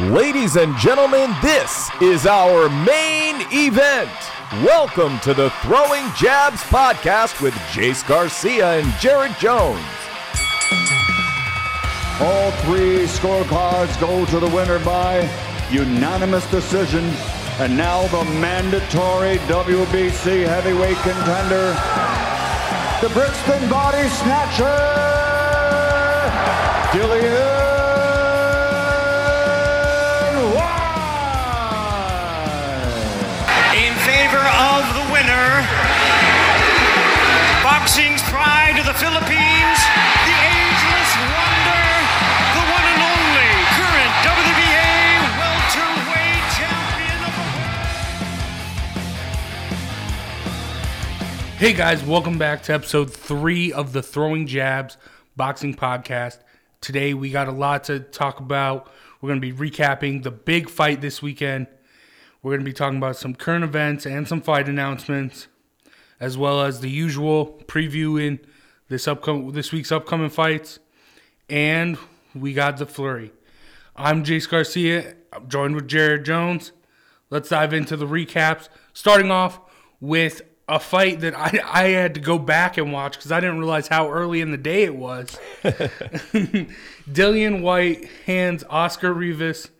Ladies and gentlemen, this is our main event. Welcome to the Throwing Jabs podcast with Jace Garcia and Jared Jones. All three scorecards go to the winner by unanimous decision. And now the mandatory WBC heavyweight contender, the Brixton Body Snatcher, Dillian winner. Boxing's pride of the Philippines, the ageless wonder, the one and only current WBA welterweight champion of the world. Hey guys, welcome back to episode three of the Throwing Jabs Boxing Podcast. Today we got a lot to talk about. We're going to be recapping the big fight this weekend. We're going to be talking about some current events and some fight announcements, as well as the usual previewing this upcoming this week's upcoming fights. And we got the flurry. I'm Jace Garcia. I'm joined with Jared Jones. Let's dive into the recaps. Starting off with a fight that I, I had to go back and watch because I didn't realize how early in the day it was. Dillian Whyte hands Oscar Rivas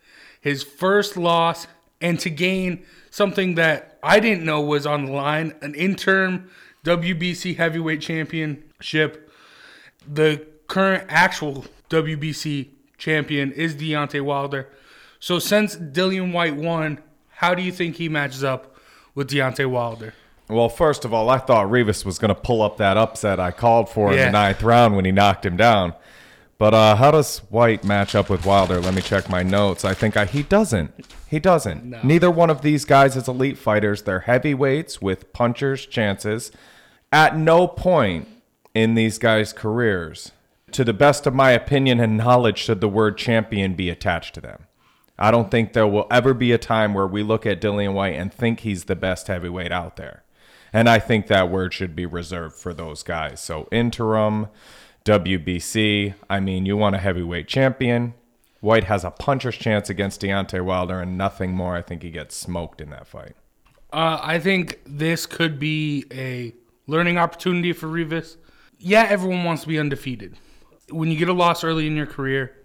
his first loss and to gain something that I didn't know was on the line an interim WBC heavyweight championship. The current actual WBC champion is Deontay Wilder. So since Dillian Whyte won, how do you think he matches up with Deontay Wilder? Well, first of all, I thought Rivas was going to pull up that upset I called for in the ninth round when he knocked him down. But uh, how does Whyte match up with Wilder? Let me check my notes. I think I, he doesn't. He doesn't. Neither one of these guys is elite fighters. They're heavyweights with punchers' chances. At no point in these guys' careers, to the best of my opinion and knowledge, should the word champion be attached to them. I don't think there will ever be a time where we look at Dillian Whyte and think he's the best heavyweight out there. And I think that word should be reserved for those guys. So interim, WBC. I mean, you want a heavyweight champion. Whyte has a puncher's chance against Deontay Wilder and nothing more. I think he gets smoked in that fight. Uh, I think this could be a learning opportunity for Rivas. Yeah, everyone wants to be undefeated. When you get a loss early in your career,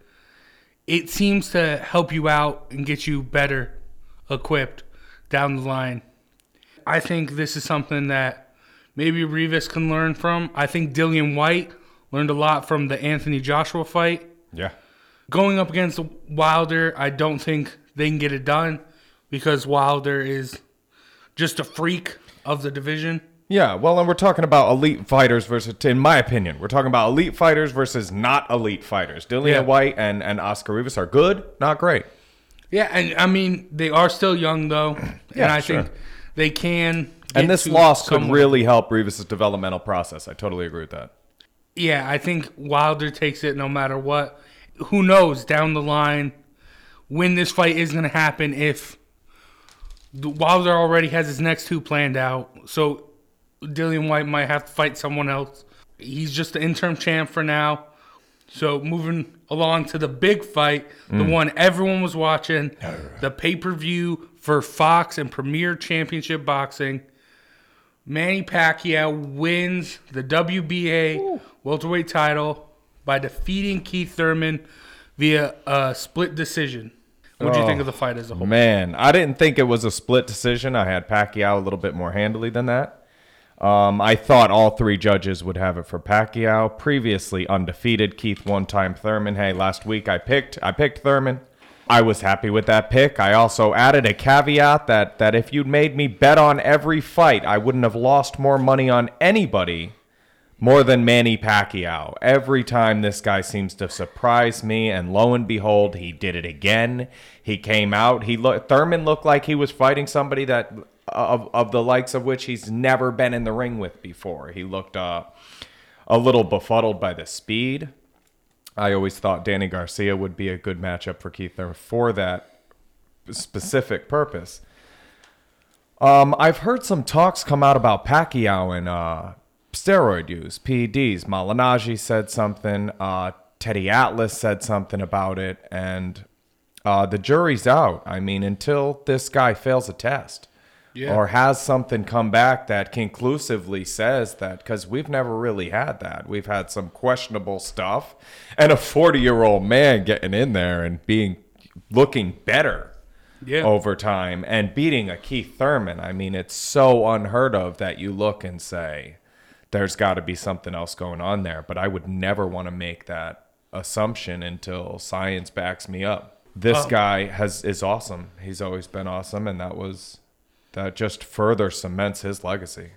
it seems to help you out and get you better equipped down the line. I think this is something that maybe Rivas can learn from. I think Dillian Whyte learned a lot from the Anthony Joshua fight. Yeah. Going up against Wilder, I don't think they can get it done because Wilder is just a freak of the division. Yeah, well, and we're talking about elite fighters versus, in my opinion, we're talking about elite fighters versus not elite fighters. Dillian Yeah. Whyte and, and Oscar Rivas are good, not great. Yeah, and I mean they are still young though, and I sure. think they can. And this loss could really help Rivas' developmental process. I totally agree with that. Yeah, I think Wilder takes it no matter what. Who knows down the line when this fight is going to happen if Wilder already has his next two planned out. So Dillian Whyte might have to fight someone else. He's just the interim champ for now. So moving along to the big fight, the mm. one everyone was watching, the pay-per-view for Fox and Premier Championship Boxing. Manny Pacquiao wins the WBA welterweight title by defeating Keith Thurman via a split decision. What do you think of the fight as a whole? Man, I didn't think it was a split decision. I had Pacquiao a little bit more handily than that. Um, I thought all three judges would have it for Pacquiao. Previously undefeated, Keith one time Thurman. Hey, last week I picked I picked Thurman. I was happy with that pick. I also added a caveat that that if you'd made me bet on every fight, I wouldn't have lost more money on anybody more than Manny Pacquiao. Every time this guy seems to surprise me, and lo and behold, he did it again. He came out. He looked. Thurman looked like he was fighting somebody that of of the likes of which he's never been in the ring with before. He looked uh, a little befuddled by the speed. I always thought Danny Garcia would be a good matchup for Keith Thurman for that specific purpose. Um, I've heard some talks come out about Pacquiao and uh, steroid use, PEDs. Malignaggi said something. Uh, Teddy Atlas said something about it, and uh, the jury's out. I mean, until this guy fails a test Yeah. or has something come back that conclusively says that, because we've never really had that. We've had some questionable stuff, and a 40 year old man getting in there and being looking better Yeah. over time and beating a Keith Thurman. I mean, it's so unheard of that you look and say, there's got to be something else going on there. But I would never want to make that assumption until science backs me up. This Um, guy has is awesome. He's always been awesome, and that was that just further cements his legacy.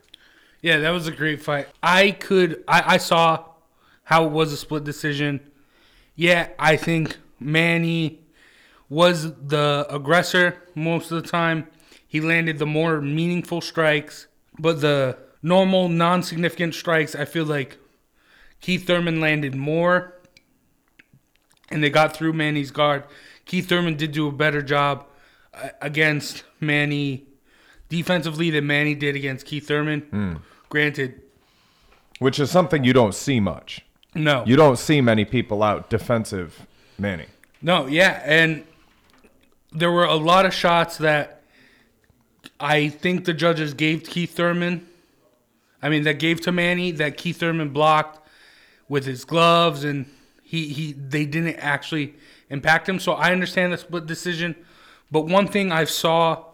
Yeah, that was a great fight. I could, I, I saw how it was a split decision. Yeah, I think Manny was the aggressor most of the time. He landed the more meaningful strikes, but the normal, non significant strikes, I feel like Keith Thurman landed more and they got through Manny's guard. Keith Thurman did do a better job uh, against Manny defensively than Manny did against Keith Thurman. Granted, Which is something you don't see much. no. You don't see many people out defensive Manny. No, yeah, and there were a lot of shots that I think the judges gave Keith Thurman. I mean, that gave to Manny that Keith Thurman blocked with his gloves, and he he they didn't actually impact him. So I understand the split decision, but one thing I saw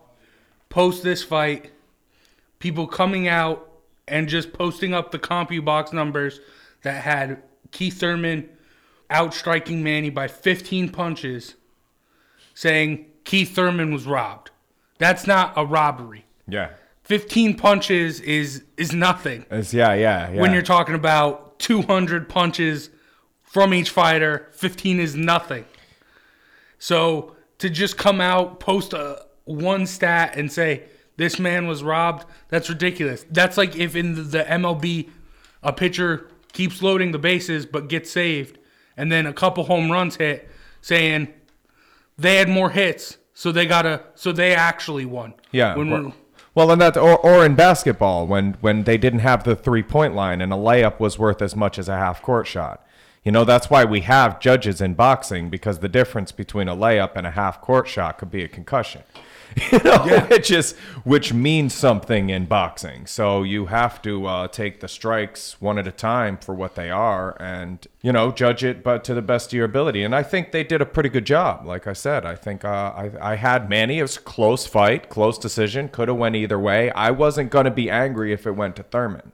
post this fight, people coming out and just posting up the CompuBox numbers that had Keith Thurman outstriking Manny by 15 punches, saying Keith Thurman was robbed. That's not a robbery. Yeah. 15 punches is is nothing It's, yeah, yeah, yeah. when you're talking about 200 punches from each fighter. 15 is nothing. So to just come out, post a one stat, and say this man was robbed, that's ridiculous. That's like if in the, MLB, a pitcher keeps loading the bases but gets saved, and then a couple home runs hit, saying they had more hits, so they gotta, so they actually won. Yeah. When we're, well, and that, or, or in basketball, when when they didn't have the three point line and a layup was worth as much as a half court shot. You know, that's why we have judges in boxing because the difference between a layup and a half court shot could be a concussion. You know, which is which means something in boxing. So you have to uh, take the strikes one at a time for what they are, and you know, judge it, but to the best of your ability. And I think they did a pretty good job. Like I said, I think uh, I I had Manny. It was a close fight, close decision. Could have went either way. I wasn't gonna be angry if it went to Thurman.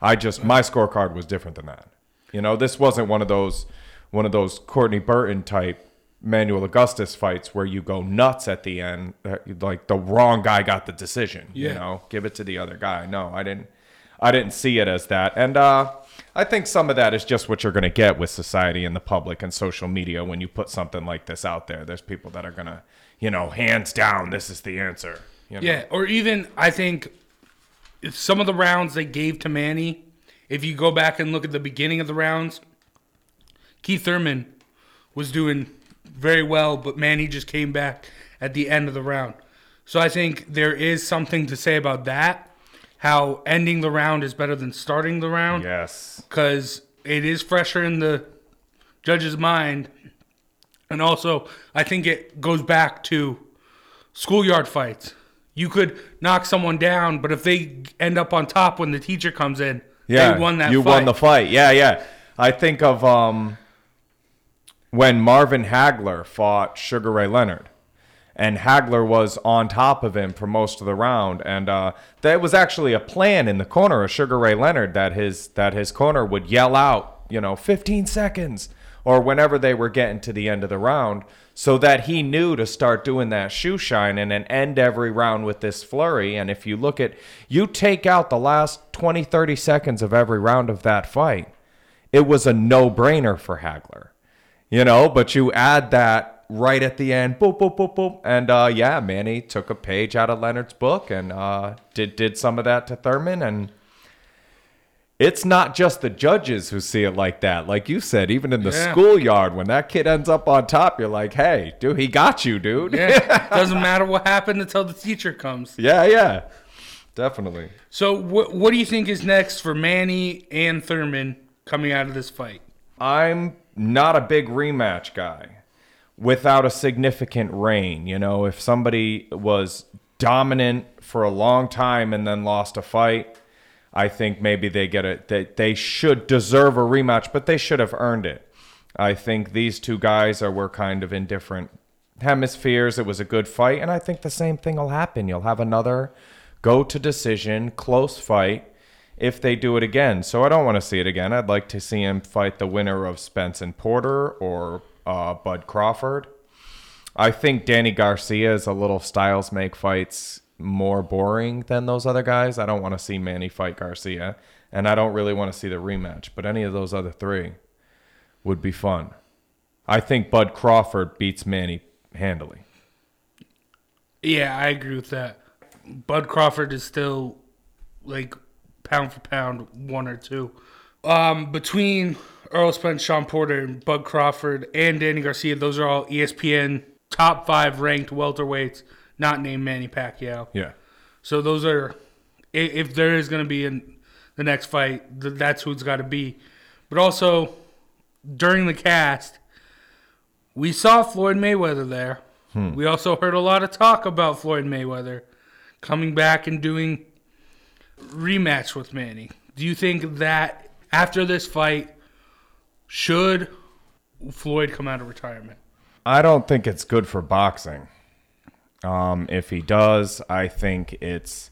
I just my scorecard was different than that. You know, this wasn't one of those one of those Courtney Burton type Manuel Augustus fights where you go nuts at the end, uh, like the wrong guy got the decision. You know, give it to the other guy. No, I didn't. I didn't see it as that, and uh, I think some of that is just what you're going to get with society and the public and social media when you put something like this out there. There's people that are going to, you know, hands down, this is the answer. You know? Yeah, or even I think if some of the rounds they gave to Manny, if you go back and look at the beginning of the rounds, Keith Thurman was doing very well, but Manny just came back at the end of the round. So I think there is something to say about that. How ending the round is better than starting the round Yes. because it is fresher in the judge's mind. And also, I think it goes back to schoolyard fights. You could knock someone down, but if they end up on top when the teacher comes in, Yeah, they won that you fight. won the fight. Yeah, yeah. I think of um, when Marvin Hagler fought Sugar Ray Leonard, and Hagler was on top of him for most of the round, and uh, there was actually a plan in the corner of Sugar Ray Leonard that his that his corner would yell out, you know, 15 seconds or whenever they were getting to the end of the round, so that he knew to start doing that shoe shine and end every round with this flurry. And if you look at, you take out the last 20, 30 seconds of every round of that fight, it was a no brainer for Hagler, you know, but you add that right at the end, boop, boop, boop, boop. And uh, yeah, Manny took a page out of Leonard's book and uh, did, did some of that to Thurman. And it's not just the judges who see it like that. Like you said, even in the Yeah. schoolyard, when that kid ends up on top, you're like, hey, dude, he got you, dude. Yeah, doesn't matter what happened until the teacher comes. yeah, yeah. Definitely. So, what what do you think is next for Manny and Thurman coming out of this fight? I'm not a big rematch guy. without a significant reign. You know, if somebody was dominant for a long time and then lost a fight, I think maybe they get it. They, they should deserve a rematch, but they should have earned it. I think these two guys are were kind of in different hemispheres. It was a good fight, and I think the same thing will happen. You'll have another go to decision, close fight if they do it again. So I don't want to see it again. I'd like to see him fight the winner of Spence and Porter or uh, Bud Crawford. I think Danny Garcia is a little styles make fights more boring than those other guys. I don't want to see Manny fight Garcia, and I don't really want to see the rematch. But any of those other three would be fun. I think Bud Crawford beats Manny handily. Yeah, I agree with that. Bud Crawford is still like pound for pound one or two. Um, between Errol Spence, Sean Porter, and Bud Crawford and Danny Garcia, those are all ESPN top five ranked welterweights, not named Manny Pacquiao. Yeah. So those are, if there is going to be in the next fight, that's who it's got to be. But also, during the cast, we saw Floyd Mayweather there. We also heard a lot of talk about Floyd Mayweather coming back and doing rematch with Manny. Do you think that after this fight, should Floyd come out of retirement? I don't think it's good for boxing. Um, if he does, I think it's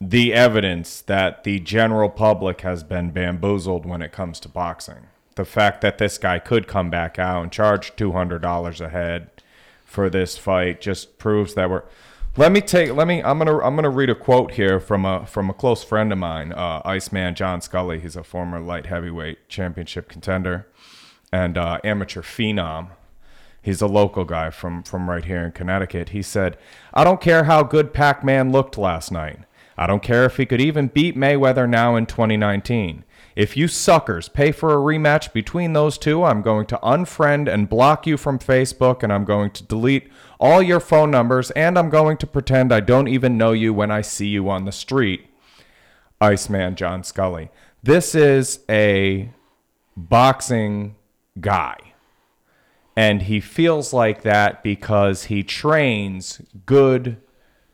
the evidence that the general public has been bamboozled when it comes to boxing. The fact that this guy could come back out and charge two hundred dollars a head for this fight just proves that we're. Let me take. Let me. I'm gonna. I'm gonna read a quote here from a from a close friend of mine, uh, Iceman John Scully. He's a former light heavyweight championship contender and uh, amateur phenom. He's a local guy from from right here in Connecticut. He said, "I don't care how good Pac-Man looked last night. I don't care if he could even beat Mayweather now in 2019. If you suckers pay for a rematch between those two, I'm going to unfriend and block you from Facebook and I'm going to delete all your phone numbers and I'm going to pretend I don't even know you when I see you on the street." Iceman John Scully. This is a boxing guy. And he feels like that because he trains good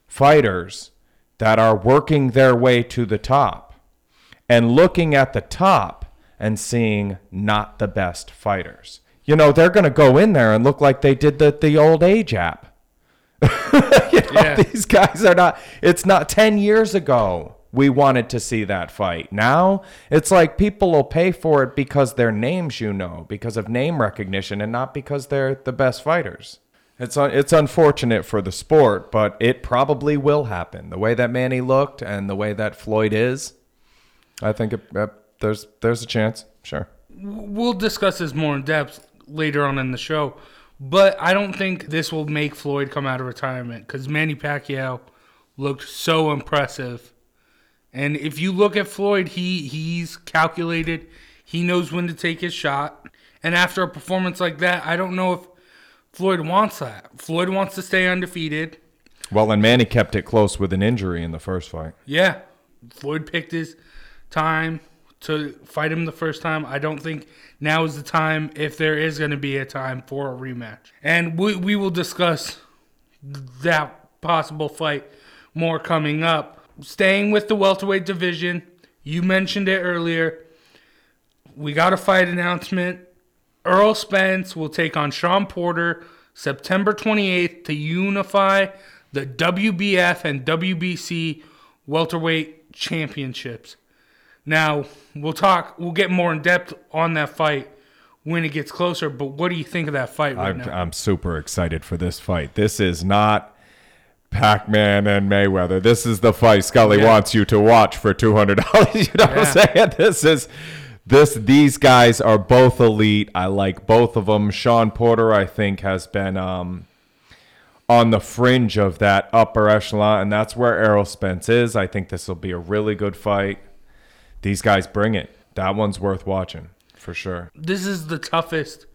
fighters that are working their way to the top and looking at the top and seeing not the best fighters. You know, they're going to go in there and look like they did the, the old age app. you know, Yeah. these guys are not, it's not 10 years ago we wanted to see that fight. Now it's like people will pay for it because they're names you know, because of name recognition, and not because they're the best fighters. It's un- it's unfortunate for the sport, but it probably will happen. The way that Manny looked and the way that Floyd is, I think it, uh, there's there's a chance. Sure. We'll discuss this more in depth later on in the show, but I don't think this will make Floyd come out of retirement because Manny Pacquiao looked so impressive. And if you look at Floyd, he he's calculated. He knows when to take his shot. And after a performance like that, I don't know if Floyd wants that. Floyd wants to stay undefeated. Well, and Manny kept it close with an injury in the first fight. Yeah. Floyd picked his time to fight him the first time. I don't think now is the time, if there is going to be a time for a rematch. And we, we will discuss that possible fight more coming up. Staying with the welterweight division, you mentioned it earlier. We got a fight announcement. Errol Spence will take on Sean Porter September 28th to unify the WBF and WBC welterweight championships. Now, we'll talk, we'll get more in depth on that fight when it gets closer, but what do you think of that fight right I'm, now? I'm super excited for this fight. This is not Pac-Man and Mayweather. This is the fight Scully Yeah. wants you to watch for two hundred dollars. You know what I'm saying? This is this. These guys are both elite. I like both of them. Sean Porter, I think, has been um, on the fringe of that upper echelon, and that's where Errol Spence is. I think this will be a really good fight. These guys bring it. That one's worth watching for sure. this is the toughest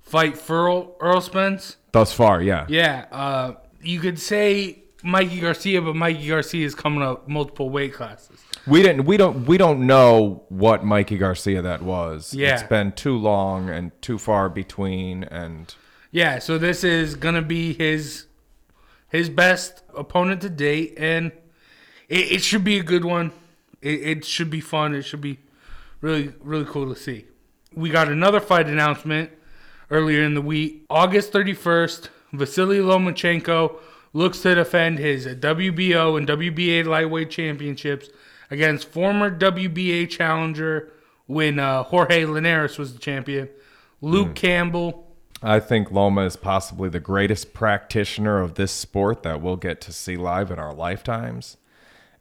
fight for Errol, Errol Spence. Thus far, yeah. Yeah, uh, you could say Mikey Garcia, but Mikey Garcia is coming up multiple weight classes. We didn't. We don't. We don't know what Mikey Garcia that was. Yeah. It's been too long and too far between. And Yeah, so this is gonna be his his best opponent to date, and it, it should be a good one. It, it should be fun. It should be really really cool to see. We got another fight announcement earlier in the week. August thirty first, Vasily Lomachenko looks to defend his WBO and WBA lightweight championships against former WBA challenger when uh, Jorge Linares was the champion, Luke Campbell. I think Loma is possibly the greatest practitioner of this sport that we'll get to see live in our lifetimes.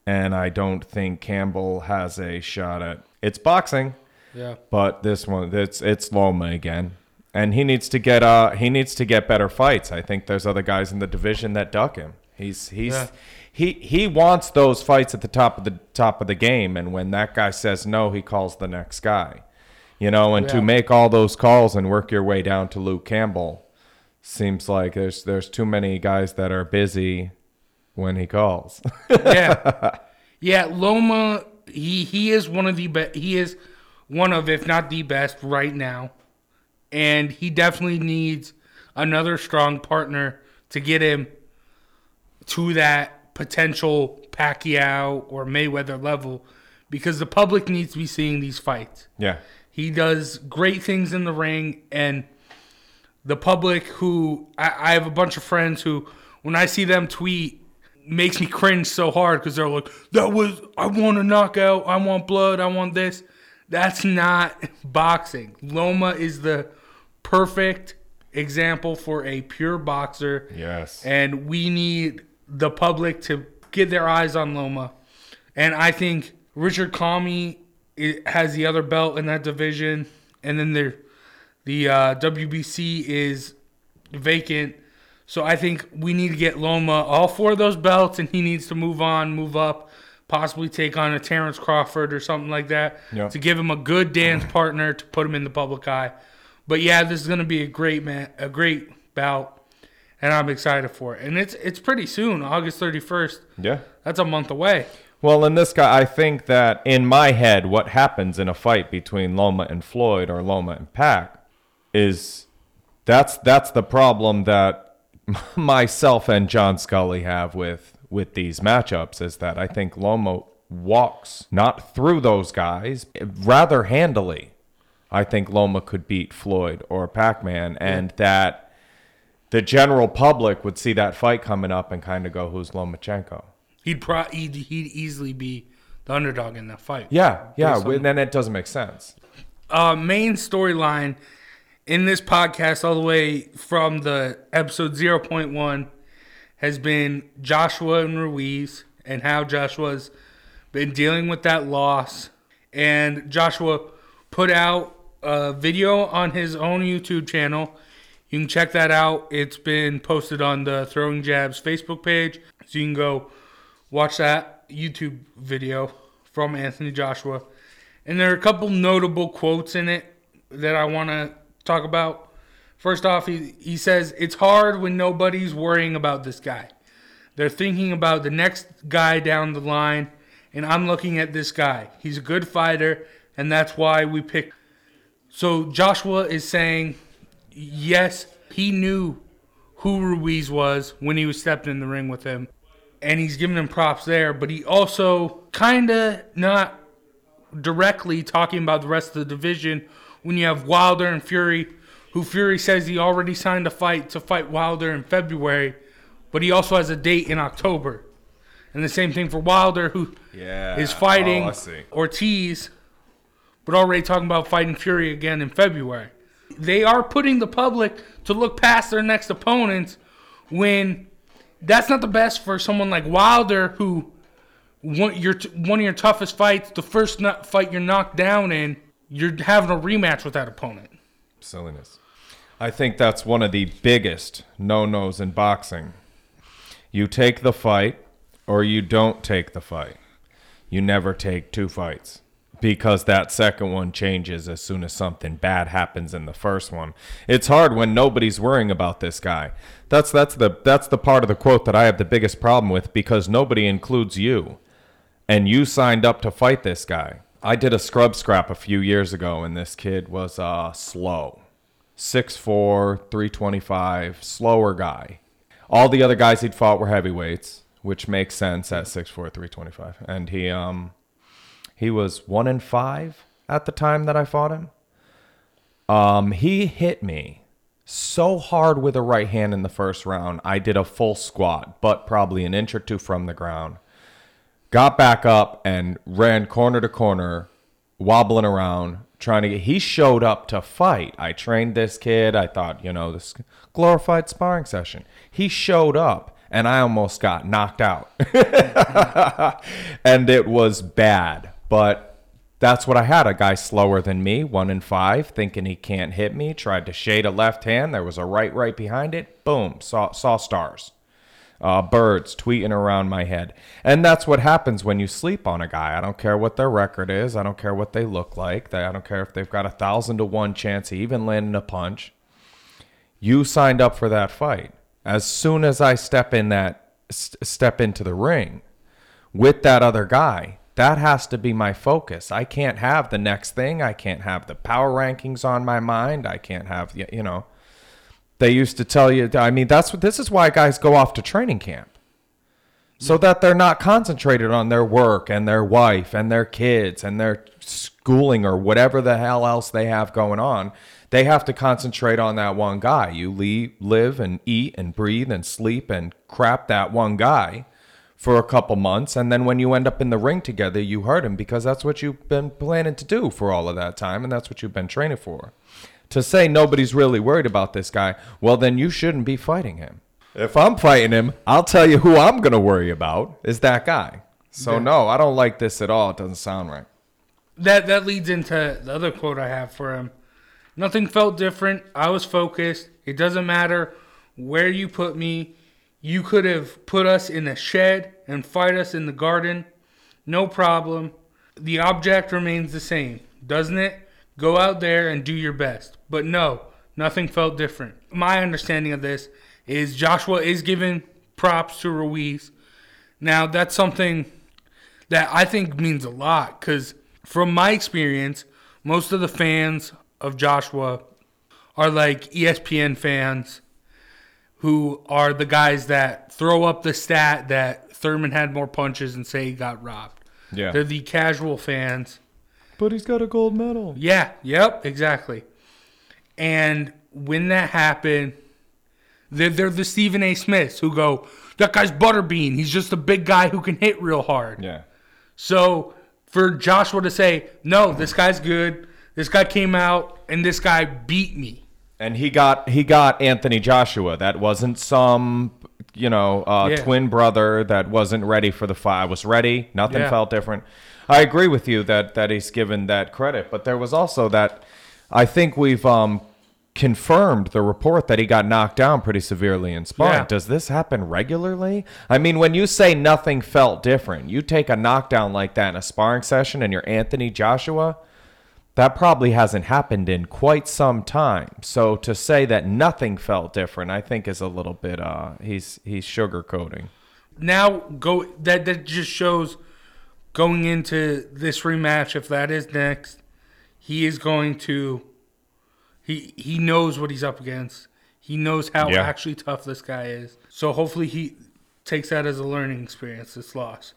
And I don't think Campbell has a shot at it's boxing, Yeah. but this one it's it's Loma again. And he needs to get uh he needs to get better fights. I think there's other guys in the division that duck him. He's he's Yeah. He he wants those fights at the top of the top of the game and when that guy says no, he calls the next guy. You know, and to make all those calls and work your way down to Luke Campbell seems like there's there's too many guys that are busy when he calls. yeah, yeah. Loma, he he is one of the best. He is one of, if not the best, right now, and he definitely needs another strong partner to get him to that potential Pacquiao or Mayweather level, because the public needs to be seeing these fights. yeah. He does great things in the ring, and the public who I, I have a bunch of friends who, when I see them tweet, makes me cringe so hard because they're like, "That was I want a knockout, I want blood, I want this." That's not boxing. Loma is the perfect example for a pure boxer. Yes. And we need the public to get their eyes on Loma. And I think Richard Commey has the other belt in that division. And then there, the uh, WBC is vacant. So I think we need to get Loma all four of those belts, and he needs to move on, move up, possibly take on a Terrence Crawford or something like that Yeah. to give him a good dance partner to put him in the public eye. But yeah, this is going to be a great man, a great bout, and I'm excited for it. And it's it's pretty soon, August 31st. Yeah. That's a month away. Well, in this guy, I think that in my head, what happens in a fight between Loma and Floyd or Loma and Pac is that's that's the problem that myself and John Scully have with with these matchups is that I think Loma walks not through those guys, rather handily. I think Loma could beat Floyd or Pac-Man, and that the general public would see that fight coming up and kind of go, "Who's Lomachenko?" He'd pro he'd, he'd easily be the underdog in that fight. Yeah, yeah. On- Then it doesn't make sense. uh, main storyline in this podcast, all the way from the episode 0.1, has been Joshua and Ruiz and how Joshua's been dealing with that loss. And Joshua put out a video on his own YouTube channel. You can check that out. It's been posted on the Throwing Jabs Facebook page. So you can go watch that YouTube video from Anthony Joshua. And there are a couple notable quotes in it that I want to talk about. First off, he, he says, It's hard when nobody's worrying about this guy. They're thinking about the next guy down the line, and I'm looking at this guy. He's a good fighter, and that's why we picked. So Joshua is saying, yes, he knew who Ruiz was when he was stepped in the ring with him, and he's giving him props there, but he also kind of not directly talking about the rest of the division when you have Wilder and Fury, who Fury says he already signed a fight to fight Wilder in February, but he also has a date in October. And the same thing for Wilder, who is Yeah. is fighting Oh, Ortiz, but already talking about fighting Fury again in February. They are putting the public to look past their next opponents when that's not the best for someone like Wilder, who one your one of your toughest fights, the first fight you're knocked down in, you're having a rematch with that opponent. Silliness. I think that's one of the biggest no nos in boxing. You take the fight or you don't take the fight. You never take two fights because that second one changes as soon as something bad happens in the first one. It's hard when nobody's worrying about this guy. That's that's the that's the part of the quote that I have the biggest problem with because nobody includes you. And you signed up to fight this guy. I did a scrub scrap a few years ago and this kid was uh slow 6'4", 325, slower guy. All the other guys he'd fought were heavyweights, which makes sense at 6'4", 325. And he um he was 1 in 5 at the time that I fought him. Um he hit me so hard with a right hand in the first round. I did a full squat, but probably an inch or two from the ground. Got back up and ran corner to corner, wobbling around, trying to get. He showed up to fight. I trained this kid. I thought, you know, this glorified sparring session. He showed up, and I almost got knocked out. and it was bad, but that's what I had. A guy slower than me, one in five, thinking he can't hit me. Tried to shade a left hand. There was a right right behind it. Boom, saw saw stars. Uh, birds tweeting around my head. And that's what happens when you sleep on a guy. I don't care what their record is. I don't care what they look like. I don't care if they've got a thousand to one chance of even landing a punch. You signed up for that fight. As soon as I step in that st- step into the ring with that other guy, that has to be my focus. I can't have the next thing. I can't have the power rankings on my mind. I can't have you know they used to tell you. I mean, that's what this is why guys go off to training camp, so that they're not concentrated on their work and their wife and their kids and their schooling or whatever the hell else they have going on. They have to concentrate on that one guy. You leave, live and eat and breathe and sleep and crap that one guy for a couple months, and then when you end up in the ring together, you hurt him because that's what you've been planning to do for all of that time, and that's what you've been training for to say nobody's really worried about this guy, well, then you shouldn't be fighting him. If I'm fighting him, I'll tell you who I'm going to worry about is that guy. So, Yeah. no, I don't like this at all. It doesn't sound right. That that leads into the other quote I have for him. Nothing felt different. I was focused. It doesn't matter where you put me. You could have put us in a shed and fight us in the garden. No problem. The object remains the same, doesn't it? Go out there and do your best. But no, nothing felt different. My understanding of this is Joshua is giving props to Ruiz. Now, that's something that I think means a lot because, from my experience, most of the fans of Joshua are like ESPN fans who are the guys that throw up the stat that Thurman had more punches and say he got robbed. Yeah. They're the casual fans. But he's got a gold medal. Yeah, yep, exactly. And when that happened, they're, they're the Stephen A. Smiths who go, that guy's butterbean. He's just a big guy who can hit real hard. Yeah. So for Joshua to say, no, this guy's good. This guy came out and this guy beat me. And he got he got Anthony Joshua. That wasn't some you know uh, Yeah. twin brother that wasn't ready for the fight. I was ready. Nothing Yeah. felt different. I agree with you that that he's given that credit, but there was also that I think we've um, confirmed the report that he got knocked down pretty severely in sparring. Yeah. Does this happen regularly? I mean, when you say nothing felt different, you take a knockdown like that in a sparring session, and you're Anthony Joshua. That probably hasn't happened in quite some time. So to say that nothing felt different, I think is a little bit uh he's he's sugarcoating. Now go that that just shows going into this rematch if that is next, he is going to he he knows what he's up against. He knows how Yeah. actually tough this guy is. So hopefully he takes that as a learning experience this loss.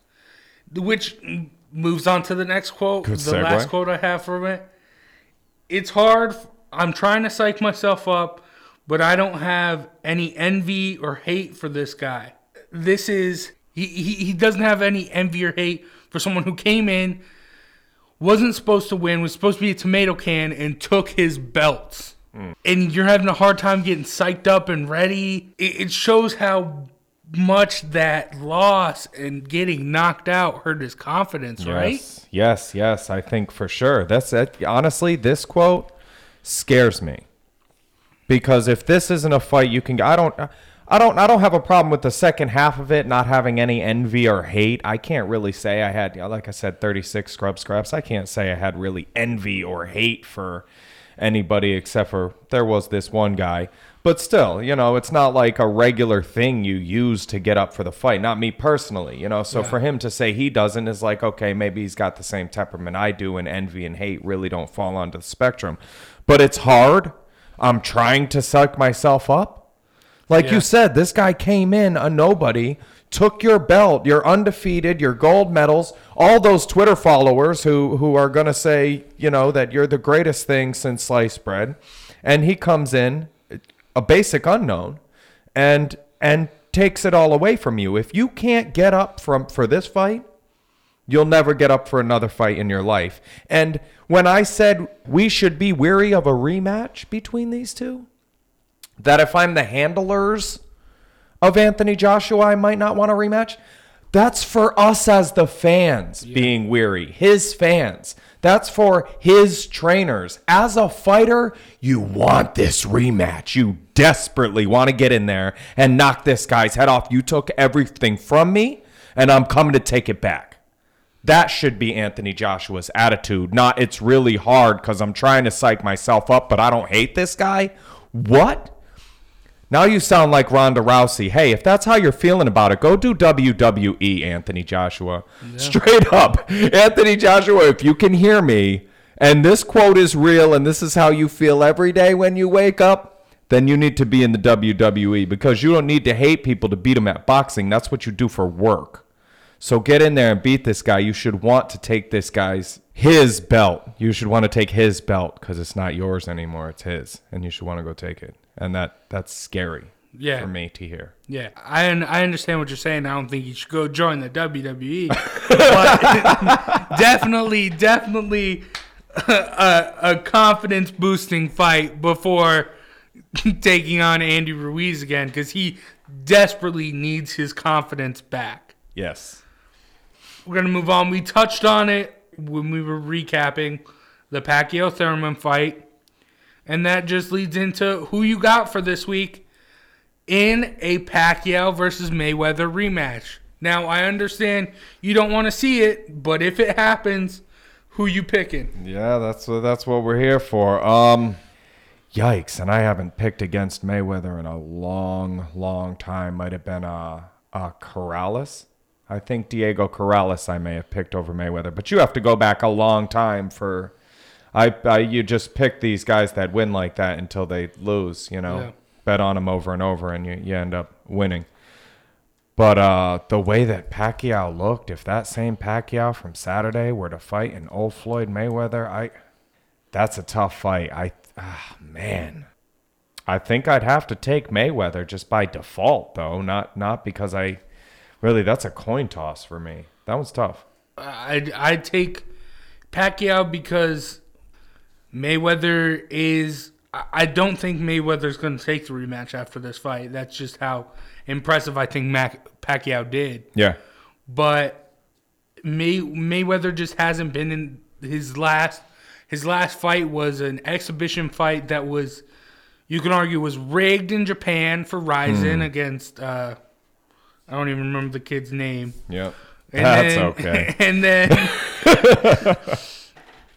Which moves on to the next quote, Good the segue. last quote I have from it. It's hard. I'm trying to psych myself up, but I don't have any envy or hate for this guy. This is he, he, he doesn't have any envy or hate for someone who came in, wasn't supposed to win, was supposed to be a tomato can, and took his belts. Hmm. And you're having a hard time getting psyched up and ready. It, it shows how much that loss and getting knocked out hurt his confidence, right? Yes, yes, yes. I think for sure. That's it. Honestly, this quote scares me because if this isn't a fight, you can. I don't. I don't. I don't have a problem with the second half of it not having any envy or hate. I can't really say I had, like I said, 36 scrub scraps. I can't say I had really envy or hate for anybody except for there was this one guy. But still, you know, it's not like a regular thing you use to get up for the fight. Not me personally, you know. So for him to say he doesn't is like, okay, maybe he's got the same temperament I do, and envy and hate really don't fall onto the spectrum. But it's hard. I'm trying to suck myself up. Like Yeah. you said, this guy came in a nobody, took your belt, your undefeated, your gold medals, all those Twitter followers who who are gonna say, you know, that you're the greatest thing since sliced bread, and he comes in, a basic unknown, and and takes it all away from you. If you can't get up from for this fight, you'll never get up for another fight in your life. And when I said we should be weary of a rematch between these two, that if I'm the handlers of Anthony Joshua, I might not want a rematch. That's for us as the fans being weary, his fans. That's for his trainers. As a fighter, you want this rematch. You desperately want to get in there and knock this guy's head off. You took everything from me, and I'm coming to take it back. That should be Anthony Joshua's attitude. Not it's really hard because I'm trying to psych myself up, but I don't hate this guy. What? Now you sound like Ronda Rousey. Hey, if that's how you're feeling about it, go do WWE, Anthony Joshua. Straight up. Anthony Joshua, if you can hear me, and this quote is real, and this is how you feel every day when you wake up, then you need to be in the WWE because you don't need to hate people to beat them at boxing. That's what you do for work. So get in there and beat this guy. You should want to take this guy's his belt. You should want to take his belt because it's not yours anymore. It's his, and you should want to go take it. And that that's scary Yeah. for me to hear. Yeah, I I understand what you're saying. I don't think you should go join the WWE, but definitely, definitely a, a confidence boosting fight before taking on Andy Ruiz again because he desperately needs his confidence back. Yes. We're gonna move on. We touched on it when we were recapping the Pacquiao Thurman fight, and that just leads into who you got for this week in a Pacquiao versus Mayweather rematch. Now I understand you don't want to see it, but if it happens, who you picking? Yeah, that's what that's what we're here for. Um, yikes! And I haven't picked against Mayweather in a long, long time. Might have been uh, uh Corrales. I think Diego Corrales I may have picked over Mayweather, but you have to go back a long time for. I, I you just pick these guys that win like that until they lose. You know, Yeah. bet on them over and over, and you, you end up winning. But uh, the way that Pacquiao looked, if that same Pacquiao from Saturday were to fight an old Floyd Mayweather, I that's a tough fight. I ah, man, I think I'd have to take Mayweather just by default, though, not not because I really that's a coin toss for me. That was tough. I'd, I'd take Pacquiao because Mayweather is. I don't think Mayweather's going to take the rematch after this fight. That's just how impressive I think Mac, Pacquiao did. Yeah, But May, Mayweather just hasn't been in his last. His last fight was an exhibition fight that was, you can argue, was rigged in Japan for RIZIN against. Uh, I don't even remember the kid's name. yep. And That's then- okay. And then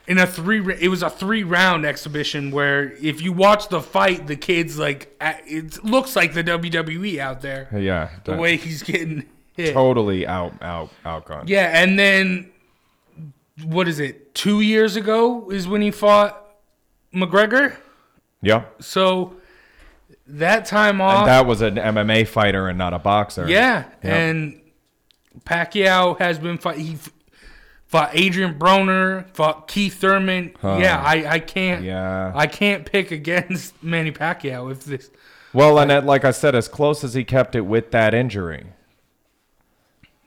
in a three, it was a three round exhibition where if you watch the fight, the kid's like, it looks like the WWE out there. Yeah, The way he's getting hit. totally out, out, outgunned. Yeah, and then what is it? Two years ago is when he fought McGregor. yeah So that time off, And that was an MMA fighter and not a boxer. Yeah, and Pacquiao has been fight. He fought Adrian Broner, fought Keith Thurman. Yeah, I, I can't. Yeah. I can't pick against Manny Pacquiao if this. Well, and it, like I said, as close as he kept it with that injury.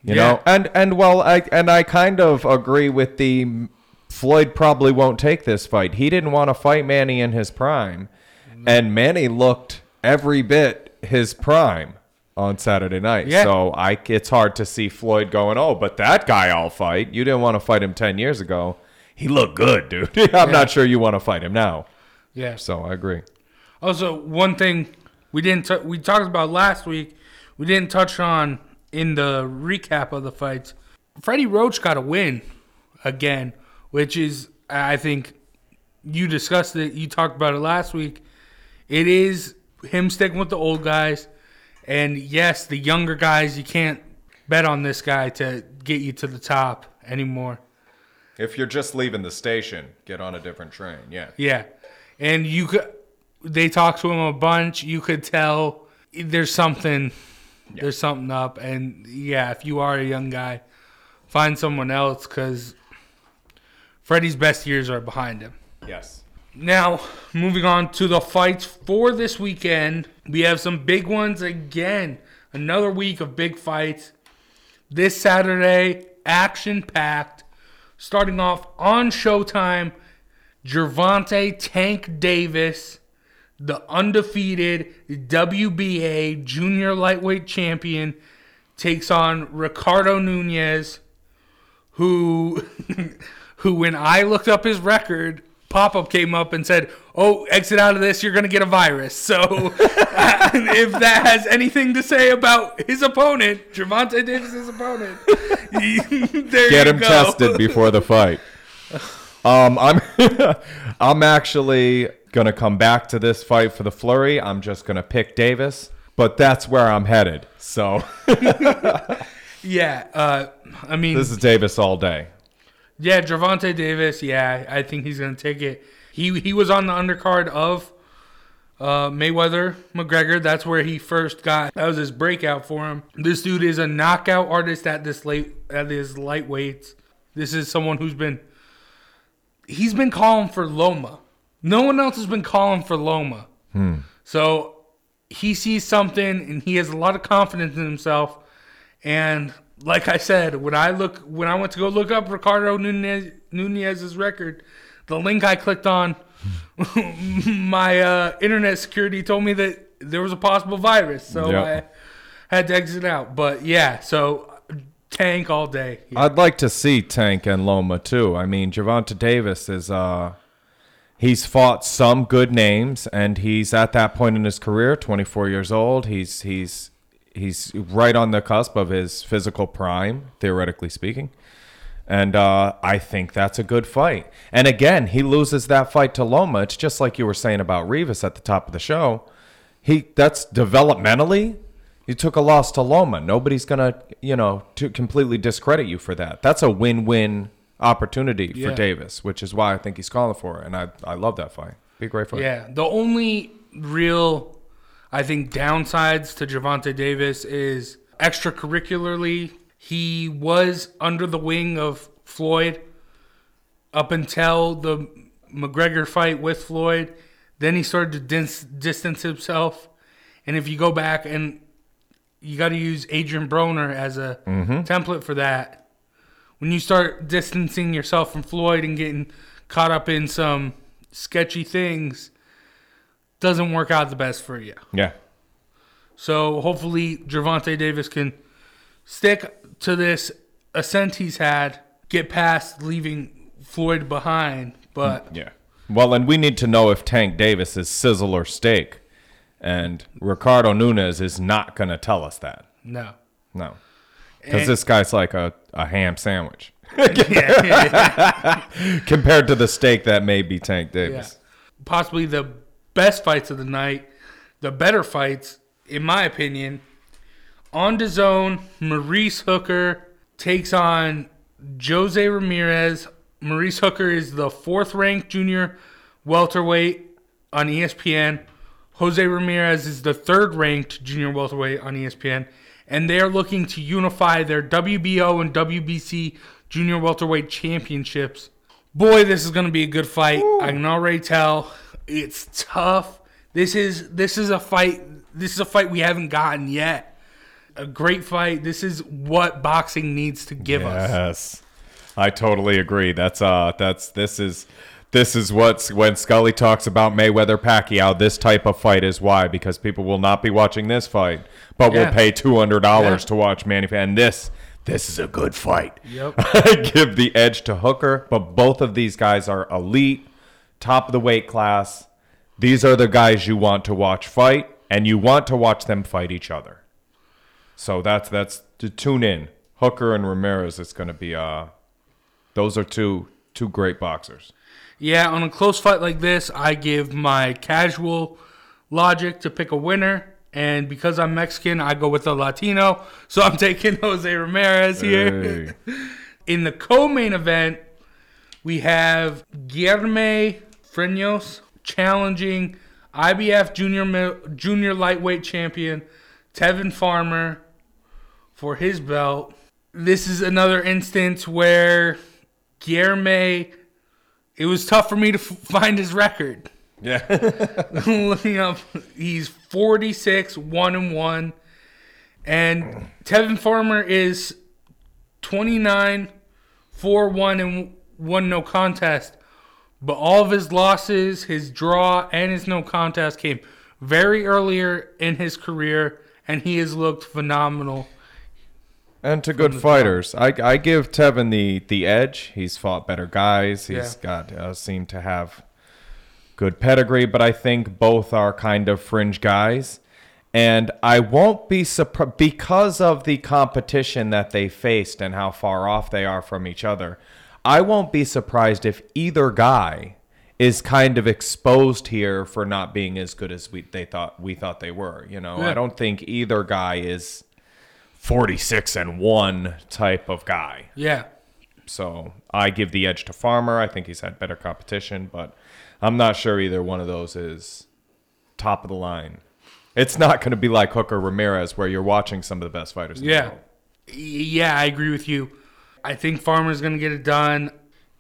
You Yeah. know, and and well, I and I kind of agree with the Floyd probably won't take this fight. He didn't want to fight Manny in his prime, and Manny looked every bit his prime on Saturday night. Yeah. So I, it's hard to see Floyd going, oh, but that guy I'll fight. You didn't want to fight him ten years ago. He looked good, dude. I'm not sure you want to fight him now. Yeah. So I agree. Also, one thing we didn't t- we talked about last week, we didn't touch on in the recap of the fights. Freddie Roach got a win again, which is I think you discussed it. You talked about it last week. It is him sticking with the old guys, and yes, the younger guys. You can't bet on this guy to get you to the top anymore. If you're just leaving the station, get on a different train. Yeah. Yeah, and you could. they talk to him a bunch. You could tell there's something, there's something up. And yeah, if you are a young guy, find someone else because Freddie's best years are behind him. Yes. Now, moving on to the fights for this weekend, we have some big ones again. Another week of big fights. This Saturday, action packed. Starting off on Showtime, Gervonta Tank Davis, the undefeated WBA junior lightweight champion, takes on Ricardo Nunez, who, who when I looked up his record, pop up came up and said, "Oh, exit out of this. You're gonna get a virus." So, if that has anything to say about his opponent, Gervonta Davis's opponent, there Get him go. tested before the fight. Um, I'm I'm actually gonna come back to this fight for the flurry. I'm just gonna pick Davis, but that's where I'm headed. So Yeah, uh, I mean, this is Davis all day. Yeah, Gervonta Davis. Yeah, I think he's gonna take it. He he was on the undercard of uh, Mayweather McGregor. That's where he first got. That was his breakout for him. This dude is a knockout artist at this late at his lightweights. This is someone who's been he's been calling for Loma. No one else has been calling for Loma. So he sees something and he has a lot of confidence in himself. And like I said, when I look when I went to go look up Ricardo Nunez, Nunez's record, the link I clicked on, my uh, internet security told me that there was a possible virus, so Yep. I had to exit out. But yeah, so tank all day. Yeah. I'd like to see Tank and Loma too. I mean, Gervonta Davis is uh he's fought some good names and he's at that point in his career, 24 years old. He's he's he's right on the cusp of his physical prime, theoretically speaking. And uh, I think that's a good fight. And again, he loses that fight to Loma. It's just like you were saying about Rivas at the top of the show. He that's developmentally. You took a loss to Loma. Nobody's gonna, you know, to completely discredit you for that. That's a win-win opportunity for Yeah. Davis, which is why I think he's calling for it. And I, I love that fight. Be great fight. Yeah, the only real, I think, downsides to Gervonta Davis is extracurricularly, he was under the wing of Floyd up until the McGregor fight with Floyd. Then he started to dis- distance himself. And if you go back and you got to use Adrian Broner as a mm-hmm. template for that, when you start distancing yourself from Floyd and getting caught up in some sketchy things, doesn't work out the best for you. Yeah. So hopefully Gervonta Davis can stick to this ascent he's had, get past leaving Floyd behind. But mm, Yeah. Well, and we need to know if Tank Davis is sizzle or steak. And Ricardo Nunez is not going to tell us that. no. No. Because this guy's like a, a ham sandwich yeah, compared to the steak that may be Tank. Davis. Possibly the best fights of the night, the better fights, in my opinion. On DAZN, Maurice Hooker takes on Jose Ramirez. Maurice Hooker is the fourth ranked junior welterweight on ESPN. Jose Ramirez is the third ranked junior welterweight on ESPN. And they are looking to unify their WBO and WBC junior welterweight championships. Boy, this is going to be a good fight. I can already tell. It's tough. This is this is a fight. This is a fight we haven't gotten yet. A great fight. This is what boxing needs to give us. Yes. I totally agree. That's uh that's this is this is what's when Scully talks about Mayweather Pacquiao, this type of fight is why because people will not be watching this fight, but will pay two hundred dollars Yeah. to watch Manny and this this is a good fight. Yep. I give the edge to Hooker, but both of these guys are elite, top of the weight class. These are the guys you want to watch fight, and you want to watch them fight each other. So that's that's to tune in. Hooker and Ramirez. It's going to be uh, those are two two great boxers. Yeah, on a close fight like this, I give my casual logic to pick a winner. And because I'm Mexican, I go with a Latino. So I'm taking Jose Ramirez here. In the co-main event, we have Guillermo Frenos challenging IBF junior junior lightweight champion Tevin Farmer for his belt. This is another instance where Guilherme. It was tough for me to f- find his record. Yeah. looking up, he's 46, 1 and 1. And Tevin Farmer is 29, 4 1 and 1 no contest. But all of his losses, his draw, and his no contest came very earlier in his career, and he has looked phenomenal. And to good fighters, I, I give Tevin the, the edge. He's fought better guys. He's Yeah. got uh, seemed to have good pedigree, but I think both are kind of fringe guys. And I won't be surprised because of the competition that they faced and how far off they are from each other. I won't be surprised if either guy is kind of exposed here for not being as good as we they thought we thought they were. You know, Yeah. I don't think either guy is 46 and 1 type of guy. Yeah. So I give the edge to Farmer. I think he's had better competition, but I'm not sure either one of those is top of the line. It's not going to be like Hooker Ramirez, where you're watching some of the best fighters. In the Yeah. world. Yeah, I agree with you. I think Farmer's going to get it done.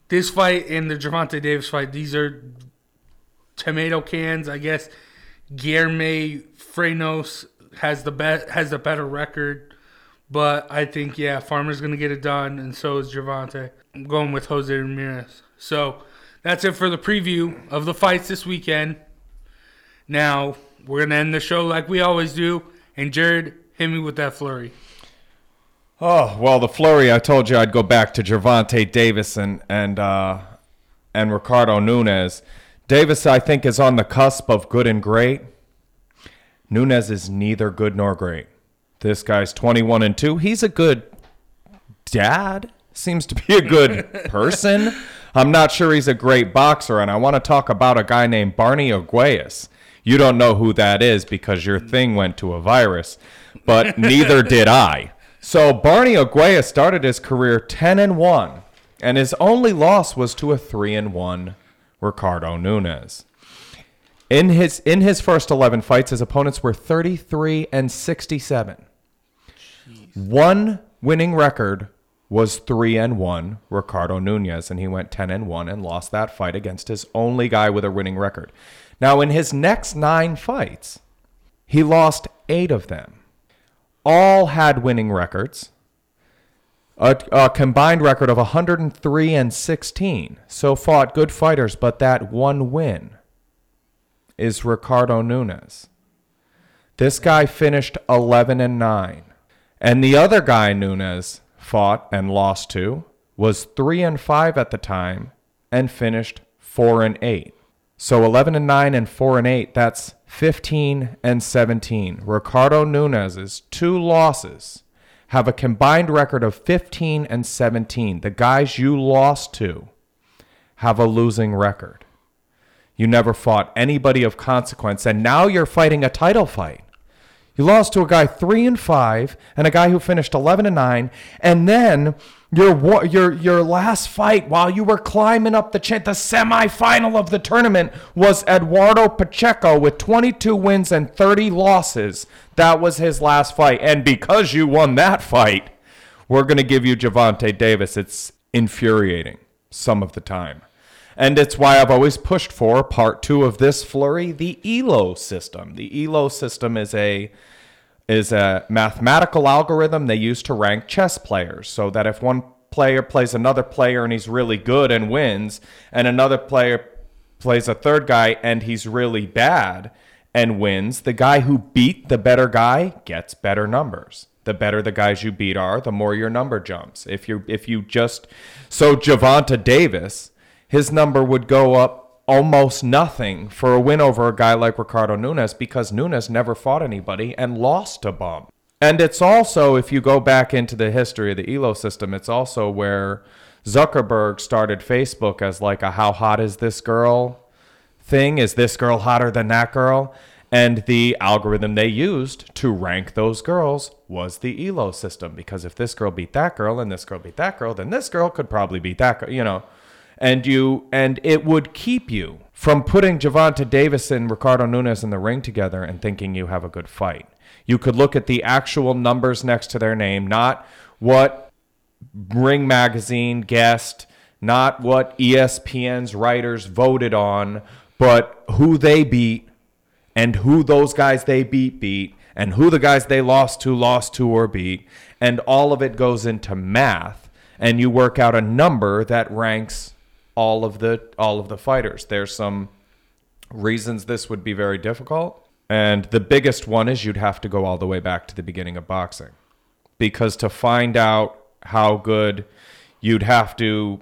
This fight and the Gervonta Davis fight, these are tomato cans, I guess. Guilherme Frenos has the be- has the better record, but I think yeah, Farmer's going to get it done, and so is Gervonta. I'm going with Jose Ramirez. So that's it for the preview of the fights this weekend. Now we're gonna end the show like we always do, and Jared, hit me with that flurry. Oh well, the flurry. I told you I'd go back to Gervonta Davis and and uh, and Ricardo Nunez. Davis, I think, is on the cusp of good and great. Nunez is neither good nor great. This guy's 21 and 2. He's a good dad. Seems to be a good person. I'm not sure he's a great boxer, and I want to talk about a guy named Barney Aguayas. You don't know who that is because your thing went to a virus, but neither did I. So Barney Aguayas started his career 10 and 1, and his only loss was to a 3 and 1 Ricardo Nunez. In his in his first 11 fights, his opponents were 33 and 67. One winning record was 3 and 1, Ricardo Nunez, and he went 10 and 1 and lost that fight against his only guy with a winning record. Now, in his next 9 fights, he lost 8 of them. All had winning records. A, a combined record of 103 and 16. So fought good fighters, but that one win is Ricardo Nunez. This guy finished 11 and 9. And the other guy Nunez fought and lost to was 3 and 5 at the time and finished 4 and 8. So 11 and 9 and 4 and 8, that's 15 and 17. Ricardo Nunez's two losses have a combined record of 15 and 17. The guys you lost to have a losing record. You never fought anybody of consequence, and now you're fighting a title fight. You lost to a guy three and five, and a guy who finished eleven and nine, and then your your your last fight while you were climbing up the cha- the semifinal of the tournament was Eduardo Pacheco with 22 wins and 30 losses. That was his last fight, and because you won that fight, we're gonna give you Gervonta Davis. It's infuriating some of the time. And it's why I've always pushed for part two of this flurry, the ELO system. The ELO system is a is a mathematical algorithm they use to rank chess players so that if one player plays another player and he's really good and wins, and another player plays a third guy and he's really bad and wins, the guy who beat the better guy gets better numbers. The better the guys you beat are, the more your number jumps. If you if you just so Gervonta Davis, his number would go up almost nothing for a win over a guy like Ricardo Nunez because Nunez never fought anybody and lost to Bum. And it's also, if you go back into the history of the ELO system, it's also where Zuckerberg started Facebook as like a how hot is this girl thing. Is this girl hotter than that girl? And the algorithm they used to rank those girls was the ELO system because if this girl beat that girl and this girl beat that girl, then this girl could probably beat that girl, you know. And you and it would keep you from putting Gervonta Davis and Ricardo Nunez in the ring together and thinking you have a good fight. You could look at the actual numbers next to their name, not what Ring Magazine guessed, not what ESPN's writers voted on, but who they beat and who those guys they beat beat and who the guys they lost to lost to or beat. And all of it goes into math and you work out a number that ranks all of the all of the fighters. There's some reasons this would be very difficult. And the biggest one is you'd have to go all the way back to the beginning of boxing. Because to find out how good you'd have to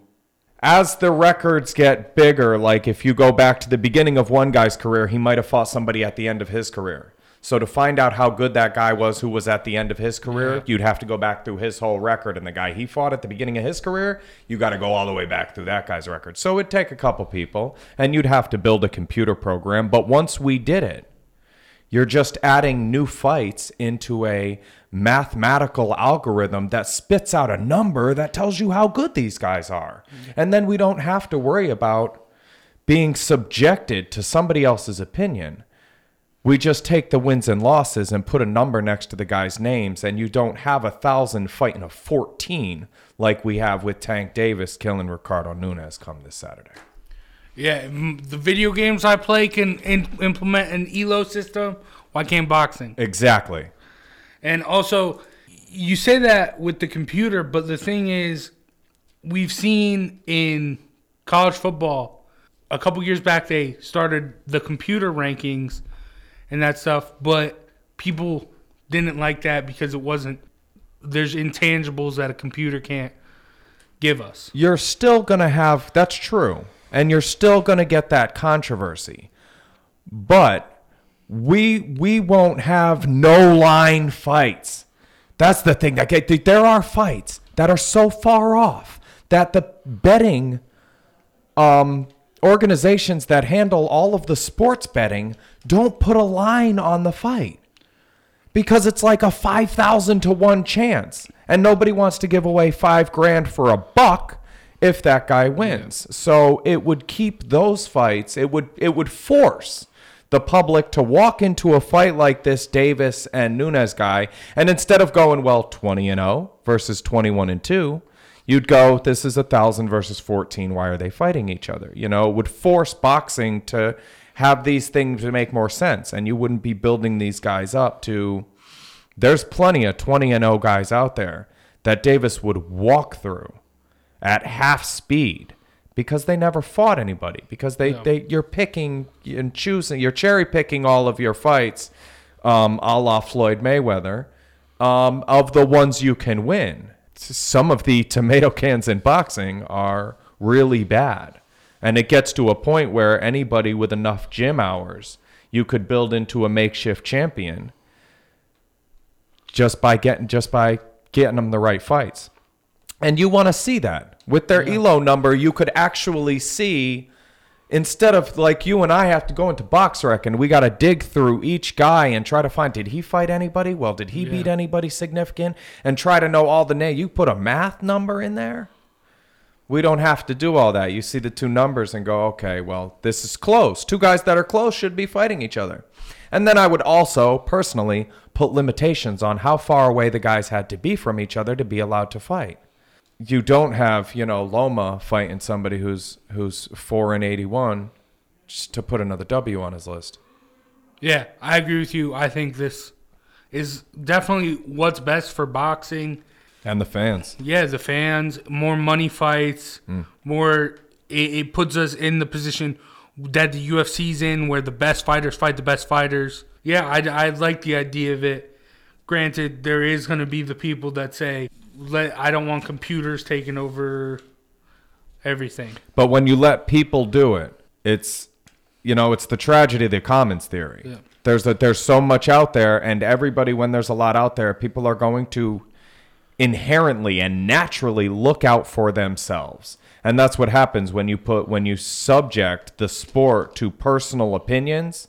as the records get bigger, like if you go back to the beginning of one guy's career, he might have fought somebody at the end of his career. So to find out how good that guy was who was at the end of his career, you'd have to go back through his whole record. And the guy he fought at the beginning of his career, you got to go all the way back through that guy's record. So it'd take a couple people, and you'd have to build a computer program. But once we did it, you're just adding new fights into a mathematical algorithm that spits out a number that tells you how good these guys are. Mm-hmm. And then we don't have to worry about being subjected to somebody else's opinion. We just take the wins and losses and put a number next to the guys' names, and you don't have a thousand fighting a 14 like we have with Tank Davis killing Ricardo Nunez come this Saturday. Yeah, the video games I play can in, implement an ELO system. Why can't boxing? Exactly. And also, you say that with the computer, but the thing is, we've seen in college football a couple years back they started the computer rankings and that stuff, but people didn't like that because it wasn't. There's intangibles that a computer can't give us. you're still to have that's true and you're still to get that controversy but we we won't have no line fights that's the thing that there are fights that are so far off that the betting um organizations that handle all of the sports betting don't put a line on the fight because it's like a 5,000 to 1 chance. And nobody wants to give away 5 grand for a buck if that guy wins. So it would keep those fights, it would it would force the public to walk into a fight like this Davis and Nunez guy and instead of going well 20 and 0 versus 21 and 2, you'd go this is a 1000 versus 14 why are they fighting each other? You know, it would force boxing to have these things to make more sense and you wouldn't be building these guys up to there's plenty of 20 and 0 guys out there that Davis would walk through at half speed because they never fought anybody because they, they you're picking and choosing you're cherry picking all of your fights um, a la Floyd Mayweather um, of the ones you can win some of the tomato cans in boxing are really bad and it gets to a point where anybody with enough gym hours you could build into a makeshift champion just by getting just by getting them the right fights. And you want to see that. With their ELO number, you could actually see instead of like you and I have to go into BoxRec and we got to dig through each guy and try to find did he fight anybody? Well, did he beat anybody significant? And try to know all the name. You put a math number in there. We don't have to do all that. You see the two numbers and go, okay, well, this is close. Two guys that are close should be fighting each other. And then I would also personally put limitations on how far away the guys had to be from each other to be allowed to fight. You don't have, you know, Loma fighting somebody who's who's 4 and 81 just to put another W on his list. Yeah, I agree with you. I think this is definitely what's best for boxing. And the fans. Yeah, the fans, more money fights, mm. more. It, it puts us in the position that the UFC's in, where the best fighters fight the best fighters. Yeah, I, I like the idea of it. Granted, there is going to be the people that say, "Let I don't want computers taking over everything." But when you let people do it, it's you know, it's the tragedy of the commons theory. Yeah. There's a, there's so much out there and everybody when there's a lot out there, people are going to inherently and naturally look out for themselves. And that's what happens when you put when you subject the sport to personal opinions.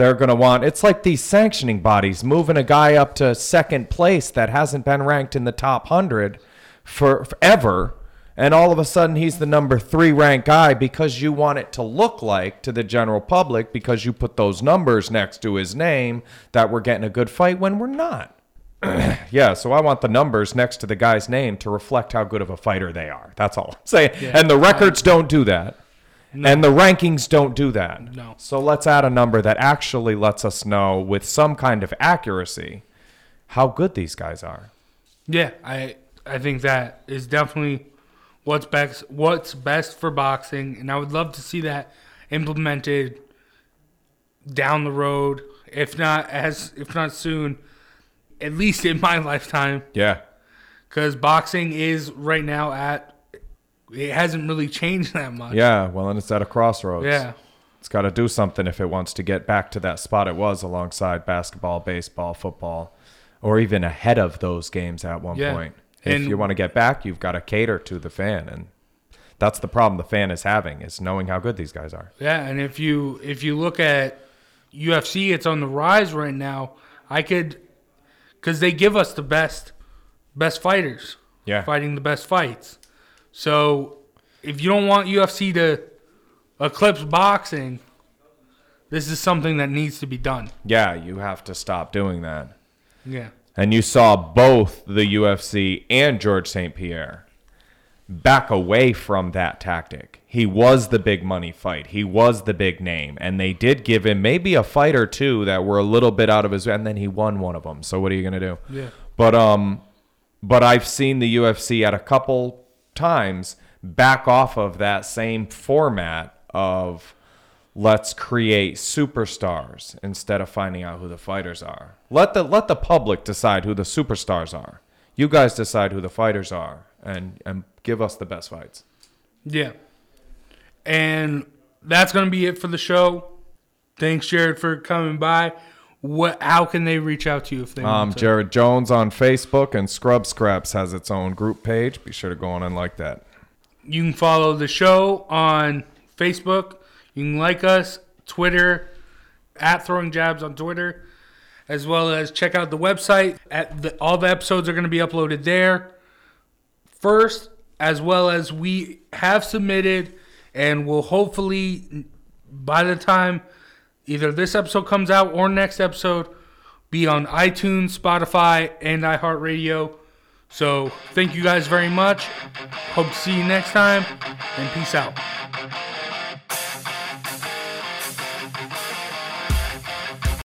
They're going to want it's like these sanctioning bodies moving a guy up to second place that hasn't been ranked in the top 100 for forever and all of a sudden he's the number three ranked guy because you want it to look like to the general public because you put those numbers next to his name that we're getting a good fight when we're not. yeah, so I want the numbers next to the guy's name to reflect how good of a fighter they are. That's all I'm saying. And the records don't do that. And the rankings don't do that. No. So let's add a number that actually lets us know with some kind of accuracy how good these guys are. Yeah, I I think that is definitely what's best what's best for boxing, and I would love to see that implemented down the road, if not as if not soon, at least in my lifetime, Yeah. because boxing is right now at it hasn't really changed that much. Yeah, well, and it's at a crossroads. Yeah. It's got to do something if it wants to get back to that spot it was alongside basketball, baseball, football, or even ahead of those games at one Yeah. point. If And- you want to get back, you've got to cater to the fan, and that's the problem the fan is having is knowing how good these guys are. Yeah, and if you if you look at UFC, it's on the rise right now. I could, because they give us the best best fighters. Yeah. fighting the best fights. So if you don't want UFC to eclipse boxing, this is something that needs to be done. Yeah, you have to stop doing that. Yeah, And you saw both the UFC and George St. Pierre back away from that tactic. He was the big money fight. He was the big name. And they did give him maybe a fight or two that were a little bit out of his and then he won one of them. So what are you going to do? Yeah. But um but I've seen the UFC at a couple times back off of that same format of let's create superstars instead of finding out who the fighters are. Let the let the public decide who the superstars are. You guys decide who the fighters are and and give us the best fights. yeah. And that's gonna be it for the show. Thanks, Jared, for coming by. What? How can they reach out to you if they Um, want to? Jared Jones on Facebook and Scrub Scraps has its own group page. Be sure to go on and like that. You can follow the show on Facebook. You can like us, Twitter, at Throwing Jabs on Twitter, as well as check out the website. At the, all the episodes are going to be uploaded there first, as well as we have submitted, and will hopefully by the time either this episode comes out or next episode be on iTunes, Spotify, and iHeartRadio. So thank you guys very much. Hope to see you next time, and peace out.